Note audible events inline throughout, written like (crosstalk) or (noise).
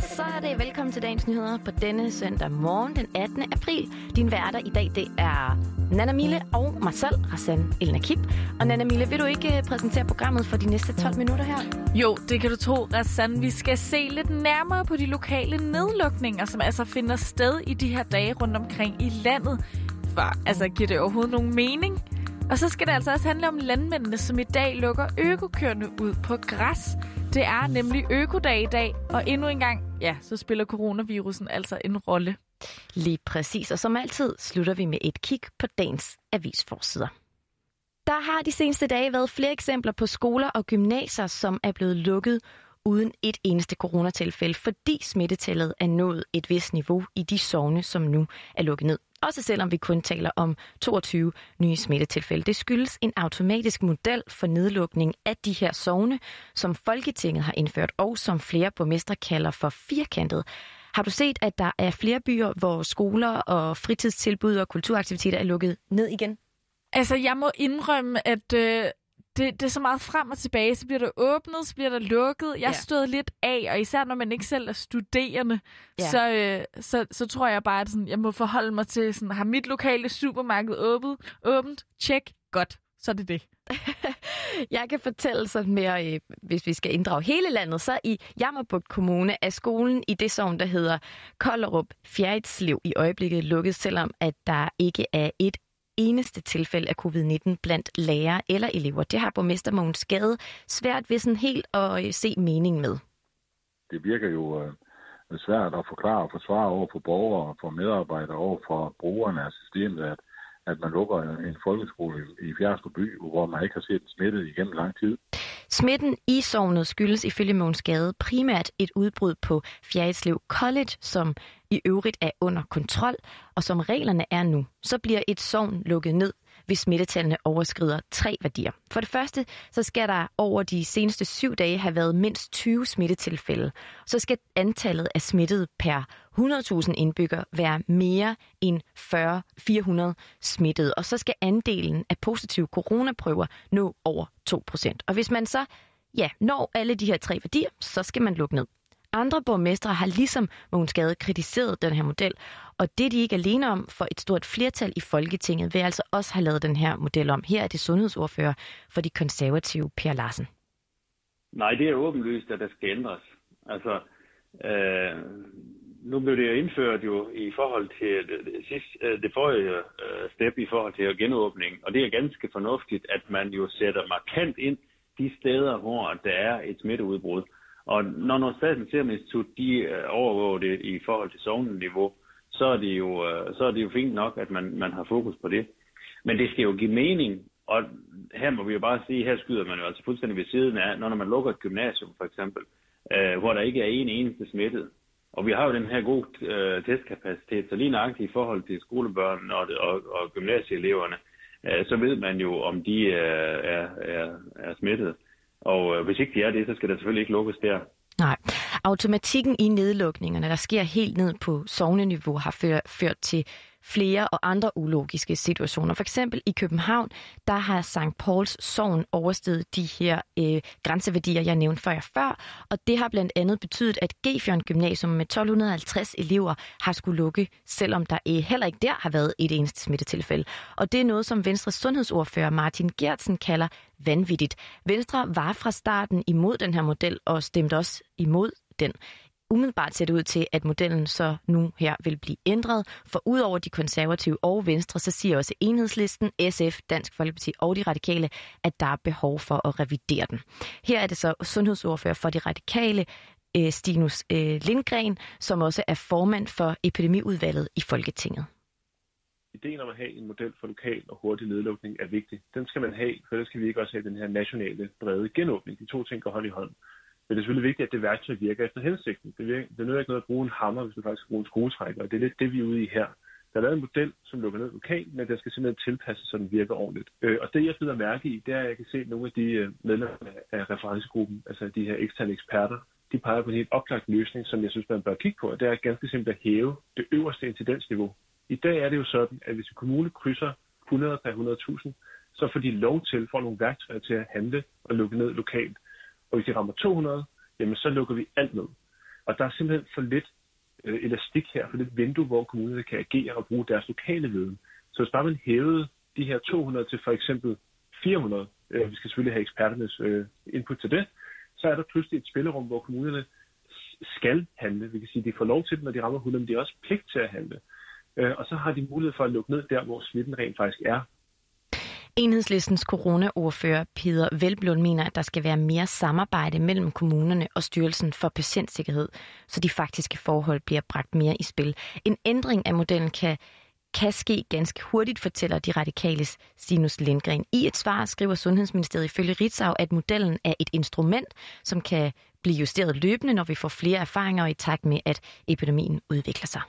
så er det velkommen til dagens nyheder på denne søndag morgen den 18. april. Din værter i dag, det er Nana Mille og mig selv, Hassan Elna Og Nana Mille, vil du ikke øh, præsentere programmet for de næste 12 minutter her? Jo, det kan du tro, Rassan. Vi skal se lidt nærmere på de lokale nedlukninger, som altså finder sted i de her dage rundt omkring i landet. For altså, giver det overhovedet nogen mening? Og så skal det altså også handle om landmændene, som i dag lukker økokørende ud på græs. Det er nemlig økodag i dag, og endnu en gang, ja, så spiller coronavirusen altså en rolle. Lige præcis, og som altid slutter vi med et kig på dagens avisforsider. Der har de seneste dage været flere eksempler på skoler og gymnasier, som er blevet lukket uden et eneste coronatilfælde, fordi smittetallet er nået et vist niveau i de sovne, som nu er lukket ned. Også selvom vi kun taler om 22 nye smittetilfælde. Det skyldes en automatisk model for nedlukning af de her sovne, som Folketinget har indført, og som flere borgmestre kalder for firkantet. Har du set, at der er flere byer, hvor skoler og fritidstilbud og kulturaktiviteter er lukket ned igen? Altså, jeg må indrømme, at øh, det, det er så meget frem og tilbage. Så bliver der åbnet, så bliver der lukket. Jeg ja. stod lidt af, og især når man ikke selv er studerende, ja. så, øh, så, så tror jeg bare, at sådan, jeg må forholde mig til, sådan, har mit lokale supermarked åbent? åbent? Tjek. Godt. Så er det det. (laughs) jeg kan fortælle sådan mere, øh, hvis vi skal inddrage hele landet, så i Jammerbugt Kommune er skolen i det sovn, der hedder Kollerup Fjerdslev i øjeblikket lukket, selvom at der ikke er et eneste tilfælde af covid-19 blandt lærere eller elever. Det har borgmester Mogens Gade svært ved sådan helt at øh, se mening med. Det virker jo øh, svært at forklare og forsvare over for borgere og for medarbejdere over for brugerne af systemet, at, at man lukker en folkeskole i Fjerdsted by, hvor man ikke har set smittet igennem lang tid. Smitten i sovnet skyldes ifølge Mogens Gade primært et udbrud på Fjerdslev College, som i øvrigt er under kontrol, og som reglerne er nu, så bliver et sovn lukket ned, hvis smittetallene overskrider tre værdier. For det første, så skal der over de seneste syv dage have været mindst 20 smittetilfælde. Så skal antallet af smittede per 100.000 indbyggere være mere end 40-400 smittede. Og så skal andelen af positive coronaprøver nå over 2%. Og hvis man så ja, når alle de her tre værdier, så skal man lukke ned. Andre borgmestre har ligesom Mogens Gade kritiseret den her model, og det de ikke alene om, for et stort flertal i Folketinget vil altså også have lavet den her model om. Her er det sundhedsordfører for de konservative, Per Larsen. Nej, det er åbenlyst, at der skal ændres. Altså, øh, nu blev det indført jo i forhold til det, sidste, øh, det forrige øh, step i forhold til genåbning, og det er ganske fornuftigt, at man jo sætter markant ind de steder, hvor der er et smitteudbrud. Og når, når Statens Serum Institut de øh, overvåger det i forhold til sovneniveau, så er det jo, øh, så er det jo fint nok, at man, man har fokus på det. Men det skal jo give mening, og her må vi jo bare sige, her skyder man jo altså fuldstændig ved siden af, når man lukker et gymnasium for eksempel, øh, hvor der ikke er en eneste smittet. Og vi har jo den her gode øh, testkapacitet, så lige nøjagtigt i forhold til skolebørn og, og, og gymnasieeleverne, øh, så ved man jo, om de øh, er, er, er smittet. Og øh, hvis ikke de er det, så skal der selvfølgelig ikke lukkes der. Nej. Automatikken i nedlukningerne, der sker helt ned på sovneniveau, har ført til flere og andre ulogiske situationer. For eksempel i København, der har St. Pauls sovn oversteget de her øh, grænseværdier, jeg nævnte før, før, og det har blandt andet betydet, at Gefjørn Gymnasium med 1250 elever har skulle lukke, selvom der øh, heller ikke der har været et eneste smittetilfælde. Og det er noget, som Venstres sundhedsordfører Martin Gertsen kalder vanvittigt. Venstre var fra starten imod den her model og stemte også imod den umiddelbart ser det ud til, at modellen så nu her vil blive ændret. For udover de konservative og venstre, så siger også enhedslisten, SF, Dansk Folkeparti og de radikale, at der er behov for at revidere den. Her er det så sundhedsordfører for de radikale, øh, Stinus øh, Lindgren, som også er formand for epidemiudvalget i Folketinget. Ideen om at have en model for lokal og hurtig nedlukning er vigtig. Den skal man have, for ellers skal vi ikke også have den her nationale brede genåbning. De to ting går hånd i hånd. Men det er selvfølgelig vigtigt, at det værktøj virker efter hensigten. Det, virker, det er ikke noget at bruge en hammer, hvis du faktisk skal bruge en skruetrækker, og det er lidt det, vi er ude i her. Der er lavet en model, som lukker ned lokalt, men den skal simpelthen tilpasses, så den virker ordentligt. Øh, og det, jeg bider mærke i, det er, at jeg kan se, at nogle af de øh, medlemmer af referencegruppen, altså de her eksterne eksperter, de peger på en helt oplagt løsning, som jeg synes, man bør kigge på, og det er ganske simpelt at hæve det øverste incidensniveau. I dag er det jo sådan, at hvis en kommune krydser 100 per 100.000, så får de lov til, får nogle værktøjer til at handle og lukke ned lokalt. Og hvis de rammer 200, jamen så lukker vi alt ned. Og der er simpelthen for lidt øh, elastik her, for lidt vindue, hvor kommunerne kan agere og bruge deres lokale viden. Så hvis bare man hævede de her 200 til for eksempel 400, øh, vi skal selvfølgelig have eksperternes øh, input til det, så er der pludselig et spillerum, hvor kommunerne skal handle. Vi kan sige, at de får lov til det, når de rammer 100, men de har også pligt til at handle. Øh, og så har de mulighed for at lukke ned der, hvor smitten rent faktisk er. Enhedslistens coronaordfører Peter Velblund mener, at der skal være mere samarbejde mellem kommunerne og Styrelsen for Patientsikkerhed, så de faktiske forhold bliver bragt mere i spil. En ændring af modellen kan kan ske ganske hurtigt, fortæller de radikales Sinus Lindgren. I et svar skriver Sundhedsministeriet ifølge Ritzau, at modellen er et instrument, som kan blive justeret løbende, når vi får flere erfaringer i takt med, at epidemien udvikler sig.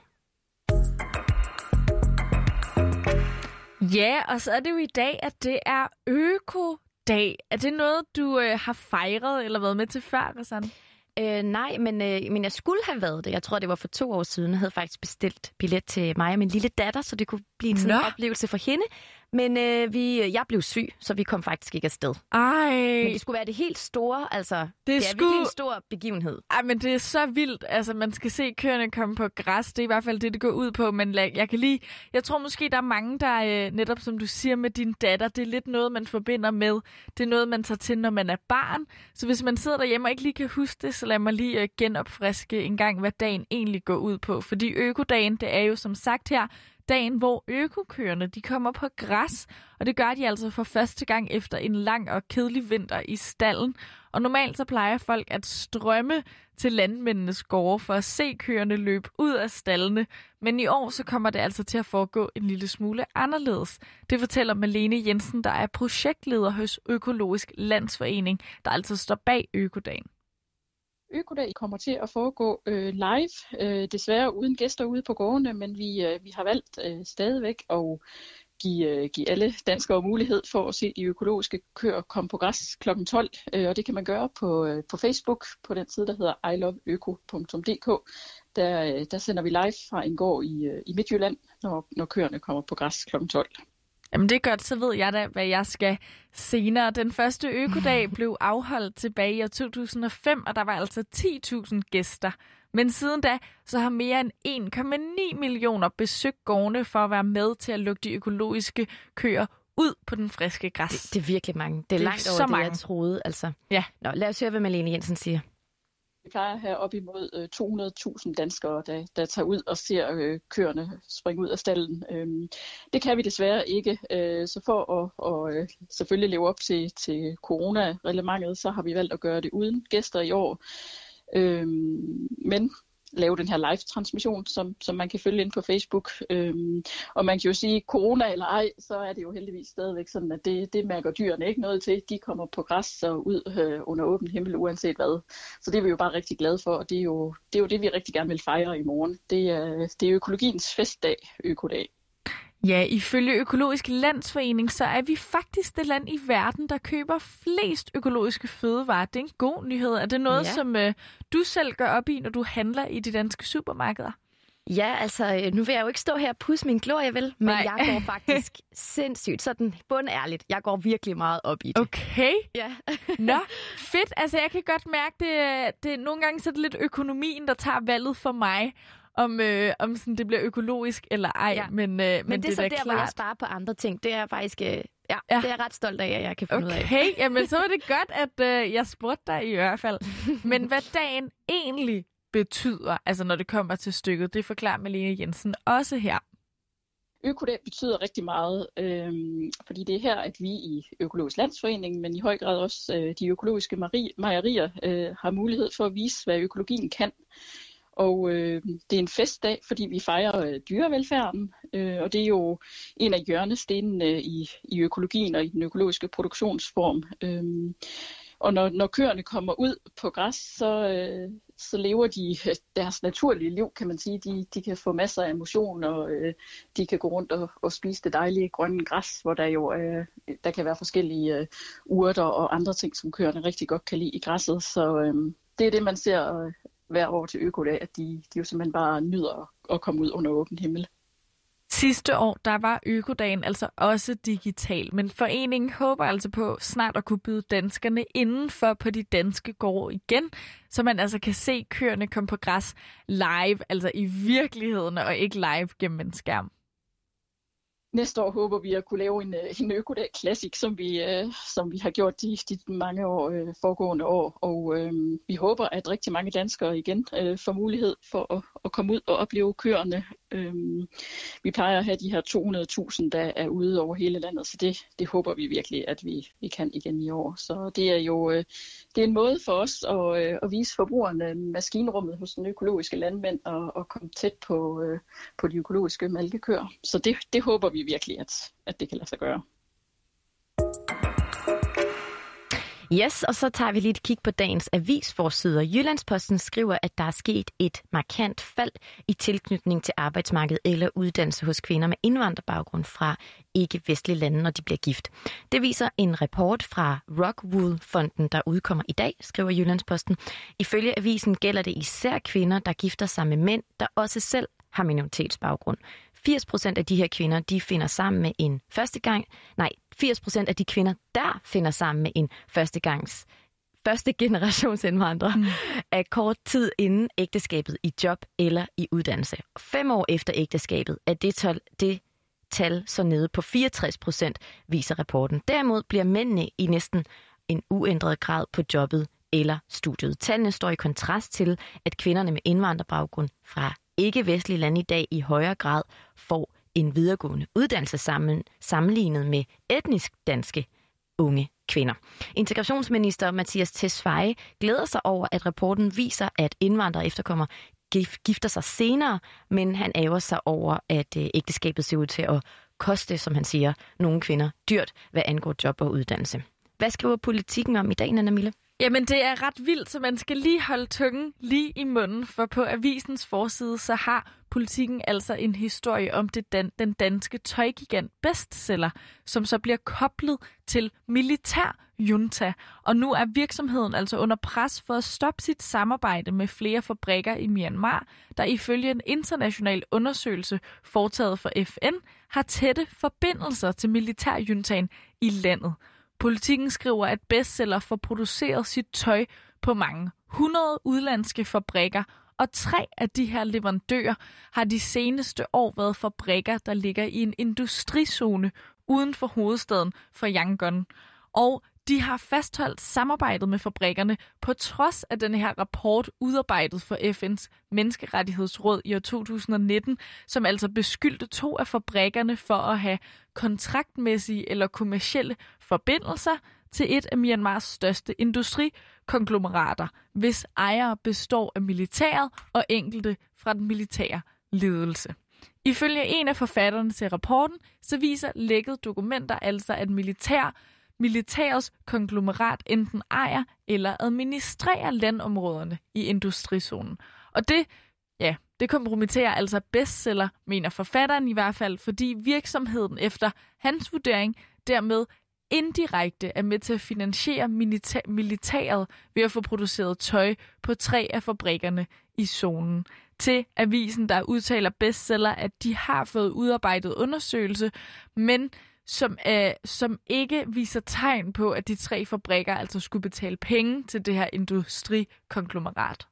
Ja, og så er det jo i dag, at det er økodag. Er det noget, du øh, har fejret eller været med til før, Rassan? Øh, nej, men, øh, men jeg skulle have været det. Jeg tror, det var for to år siden. Jeg havde faktisk bestilt billet til mig og min lille datter, så det kunne blive en sådan en oplevelse for hende. Men øh, vi, jeg blev syg, så vi kom faktisk ikke afsted. Ej. Men det skulle være det helt store, altså det, det er skulle... virkelig en stor begivenhed. Ej, men det er så vildt. Altså, man skal se køerne komme på græs. Det er i hvert fald det, det går ud på. Men jeg kan lige... Jeg tror måske, der er mange, der øh, netop som du siger med din datter, det er lidt noget, man forbinder med. Det er noget, man tager til, når man er barn. Så hvis man sidder derhjemme og ikke lige kan huske det, så lad mig lige øh, genopfriske en gang, hvad dagen egentlig går ud på. Fordi økodagen, det er jo som sagt her dagen, hvor økokøerne de kommer på græs, og det gør de altså for første gang efter en lang og kedelig vinter i stallen. Og normalt så plejer folk at strømme til landmændenes gårde for at se køerne løbe ud af stallene, men i år så kommer det altså til at foregå en lille smule anderledes. Det fortæller Malene Jensen, der er projektleder hos Økologisk Landsforening, der altså står bag Økodagen. Økodag kommer til at foregå øh, live, øh, desværre uden gæster ude på gårdene, men vi, øh, vi har valgt øh, stadigvæk at give, øh, give alle danskere mulighed for at se de økologiske køer komme på græs kl. 12, øh, og det kan man gøre på, øh, på Facebook, på den side, der hedder iloveøko.dk. Der, øh, der sender vi live fra en gård i, øh, i Midtjylland, når, når køerne kommer på græs kl. 12. Jamen det er godt, så ved jeg da, hvad jeg skal senere. Den første økodag (laughs) blev afholdt tilbage i år 2005, og der var altså 10.000 gæster. Men siden da, så har mere end 1,9 millioner besøgt gårdene for at være med til at lukke de økologiske køer ud på den friske græs. Det, det er virkelig mange. Det er, det er langt over så det, mange. jeg troede. Altså. Ja. Nå, lad os høre, hvad Malene Jensen siger. Vi plejer at have op imod øh, 200.000 danskere, der, der tager ud og ser øh, køerne springe ud af stallen. Øhm, det kan vi desværre ikke. Øh, så for at og, øh, selvfølgelig leve op til, til corona-reglementet, så har vi valgt at gøre det uden gæster i år. Øhm, men lave den her live-transmission, som, som man kan følge ind på Facebook. Øhm, og man kan jo sige, corona eller ej, så er det jo heldigvis stadigvæk sådan, at det, det mærker dyrene ikke noget til. De kommer på græs og ud øh, under åben himmel, uanset hvad. Så det er vi jo bare rigtig glade for, og det er jo det, er jo det vi rigtig gerne vil fejre i morgen. Det er, det er økologiens festdag, økodag. Ja, ifølge Økologisk Landsforening, så er vi faktisk det land i verden, der køber flest økologiske fødevarer. Det er en god nyhed. Er det noget, ja. som øh, du selv gør op i, når du handler i de danske supermarkeder? Ja, altså, øh, nu vil jeg jo ikke stå her og pusse min glorie, vel? Men Nej. jeg går (laughs) faktisk sindssygt, sådan bundærligt. Jeg går virkelig meget op i det. Okay. Ja. (laughs) Nå, fedt. Altså, jeg kan godt mærke, det, det nogle gange så er det lidt økonomien, der tager valget for mig om, øh, om sådan, det bliver økologisk eller ej. Ja. Men, øh, men, men det, det er så der, klart. hvor jeg sparer på andre ting. Det er faktisk... Øh, ja, ja, det er jeg ret stolt af, at jeg kan finde okay. ud af. Okay, (laughs) jamen så var det godt, at øh, jeg spurgte dig i hvert fald. Men hvad dagen egentlig betyder, altså når det kommer til stykket, det forklarer Malene Jensen også her. Økodag betyder rigtig meget, øh, fordi det er her, at vi i Økologisk Landsforening, men i høj grad også øh, de økologiske mejerier, øh, har mulighed for at vise, hvad økologien kan. Og øh, det er en festdag, fordi vi fejrer øh, dyrevelfærden, øh, og det er jo en af hjørnestenene øh, i, i økologien og i den økologiske produktionsform. Øh, og når, når køerne kommer ud på græs, så, øh, så lever de øh, deres naturlige liv, kan man sige. De, de kan få masser af emotion, og øh, de kan gå rundt og, og spise det dejlige grønne græs, hvor der jo øh, der kan være forskellige øh, urter og andre ting, som køerne rigtig godt kan lide i græsset. Så øh, det er det, man ser øh, hver år til Økodag, at de, de jo simpelthen bare nyder at komme ud under åben himmel. Sidste år, der var Økodagen altså også digital, men foreningen håber altså på snart at kunne byde danskerne indenfor på de danske gårde igen, så man altså kan se køerne komme på græs live, altså i virkeligheden og ikke live gennem en skærm. Næste år håber vi at kunne lave en, øh, en Økodag Classic, som vi, øh, som vi har gjort de, de mange år, uh, foregående år. Og uh, vi håber, at rigtig mange danskere igen øh, får mulighed for at, at komme ud og opleve køerne. Øhm, vi plejer at have de her 200.000, der er ude over hele landet, så det, det håber vi virkelig, at vi, vi kan igen i år. Så det er jo øh, det er en måde for os at, øh, at vise forbrugerne maskinrummet hos den økologiske landmænd og, og komme tæt på, øh, på de økologiske malkekøer. Så det, det håber vi virkelig, at, at det kan lade sig gøre. Yes, og så tager vi lige et kig på dagens avisforsider. Jyllandsposten skriver, at der er sket et markant fald i tilknytning til arbejdsmarkedet eller uddannelse hos kvinder med indvandrerbaggrund fra ikke-vestlige lande, når de bliver gift. Det viser en rapport fra Rockwool-fonden, der udkommer i dag, skriver Jyllandsposten. Ifølge avisen gælder det især kvinder, der gifter sig med mænd, der også selv har minoritetsbaggrund. 80 procent af de her kvinder, de finder sammen med en første gang, nej, 80 procent af de kvinder, der finder sammen med en førstegangs første generations indvandrer, mm. er kort tid inden ægteskabet i job eller i uddannelse. Fem år efter ægteskabet er det, tal, det tal så nede på 64 procent, viser rapporten. Derimod bliver mændene i næsten en uændret grad på jobbet eller studiet. Tallene står i kontrast til, at kvinderne med indvandrerbaggrund fra ikke-vestlige lande i dag i højere grad får en videregående uddannelse sammen, sammenlignet med etnisk danske unge kvinder. Integrationsminister Mathias Tesfaye glæder sig over, at rapporten viser, at indvandrere efterkommer gifter sig senere, men han æver sig over, at øh, ægteskabet ser ud til at koste, som han siger, nogle kvinder dyrt, hvad angår job og uddannelse. Hvad skriver politikken om i dag, Nana Mille? Jamen, det er ret vildt, så man skal lige holde tungen lige i munden, for på avisens forside, så har politikken altså en historie om det dan- den danske tøjgigant bestseller, som så bliver koblet til militær junta. Og nu er virksomheden altså under pres for at stoppe sit samarbejde med flere fabrikker i Myanmar, der ifølge en international undersøgelse foretaget for FN har tætte forbindelser til militærjuntaen i landet. Politikken skriver, at bestseller får produceret sit tøj på mange 100 udlandske fabrikker, og tre af de her leverandører har de seneste år været fabrikker, der ligger i en industrizone uden for hovedstaden for Yangon. Og de har fastholdt samarbejdet med fabrikkerne på trods af den her rapport udarbejdet for FN's menneskerettighedsråd i år 2019, som altså beskyldte to af fabrikkerne for at have kontraktmæssige eller kommercielle forbindelser til et af Myanmars største konglomerater, hvis ejere består af militæret og enkelte fra den militære ledelse. Ifølge en af forfatterne til rapporten, så viser lækket dokumenter altså, at militær militærets konglomerat enten ejer eller administrerer landområderne i industrizonen. Og det, ja, det kompromitterer altså bestseller, mener forfatteren i hvert fald, fordi virksomheden efter hans vurdering dermed indirekte er med til at finansiere milita- militæret ved at få produceret tøj på tre af fabrikkerne i zonen. Til avisen, der udtaler bestseller, at de har fået udarbejdet undersøgelse, men som, øh, som ikke viser tegn på, at de tre fabrikker altså skulle betale penge til det her industrikonglomerat.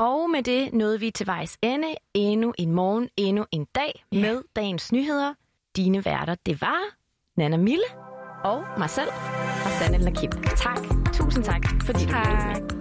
Og med det nåede vi til vejs ende. Endnu en morgen, endnu en dag yeah. med dagens nyheder. Dine værter, det var Nana Mille og mig selv og Sanne Lakim. Tak. Tusind tak, fordi tak. du med.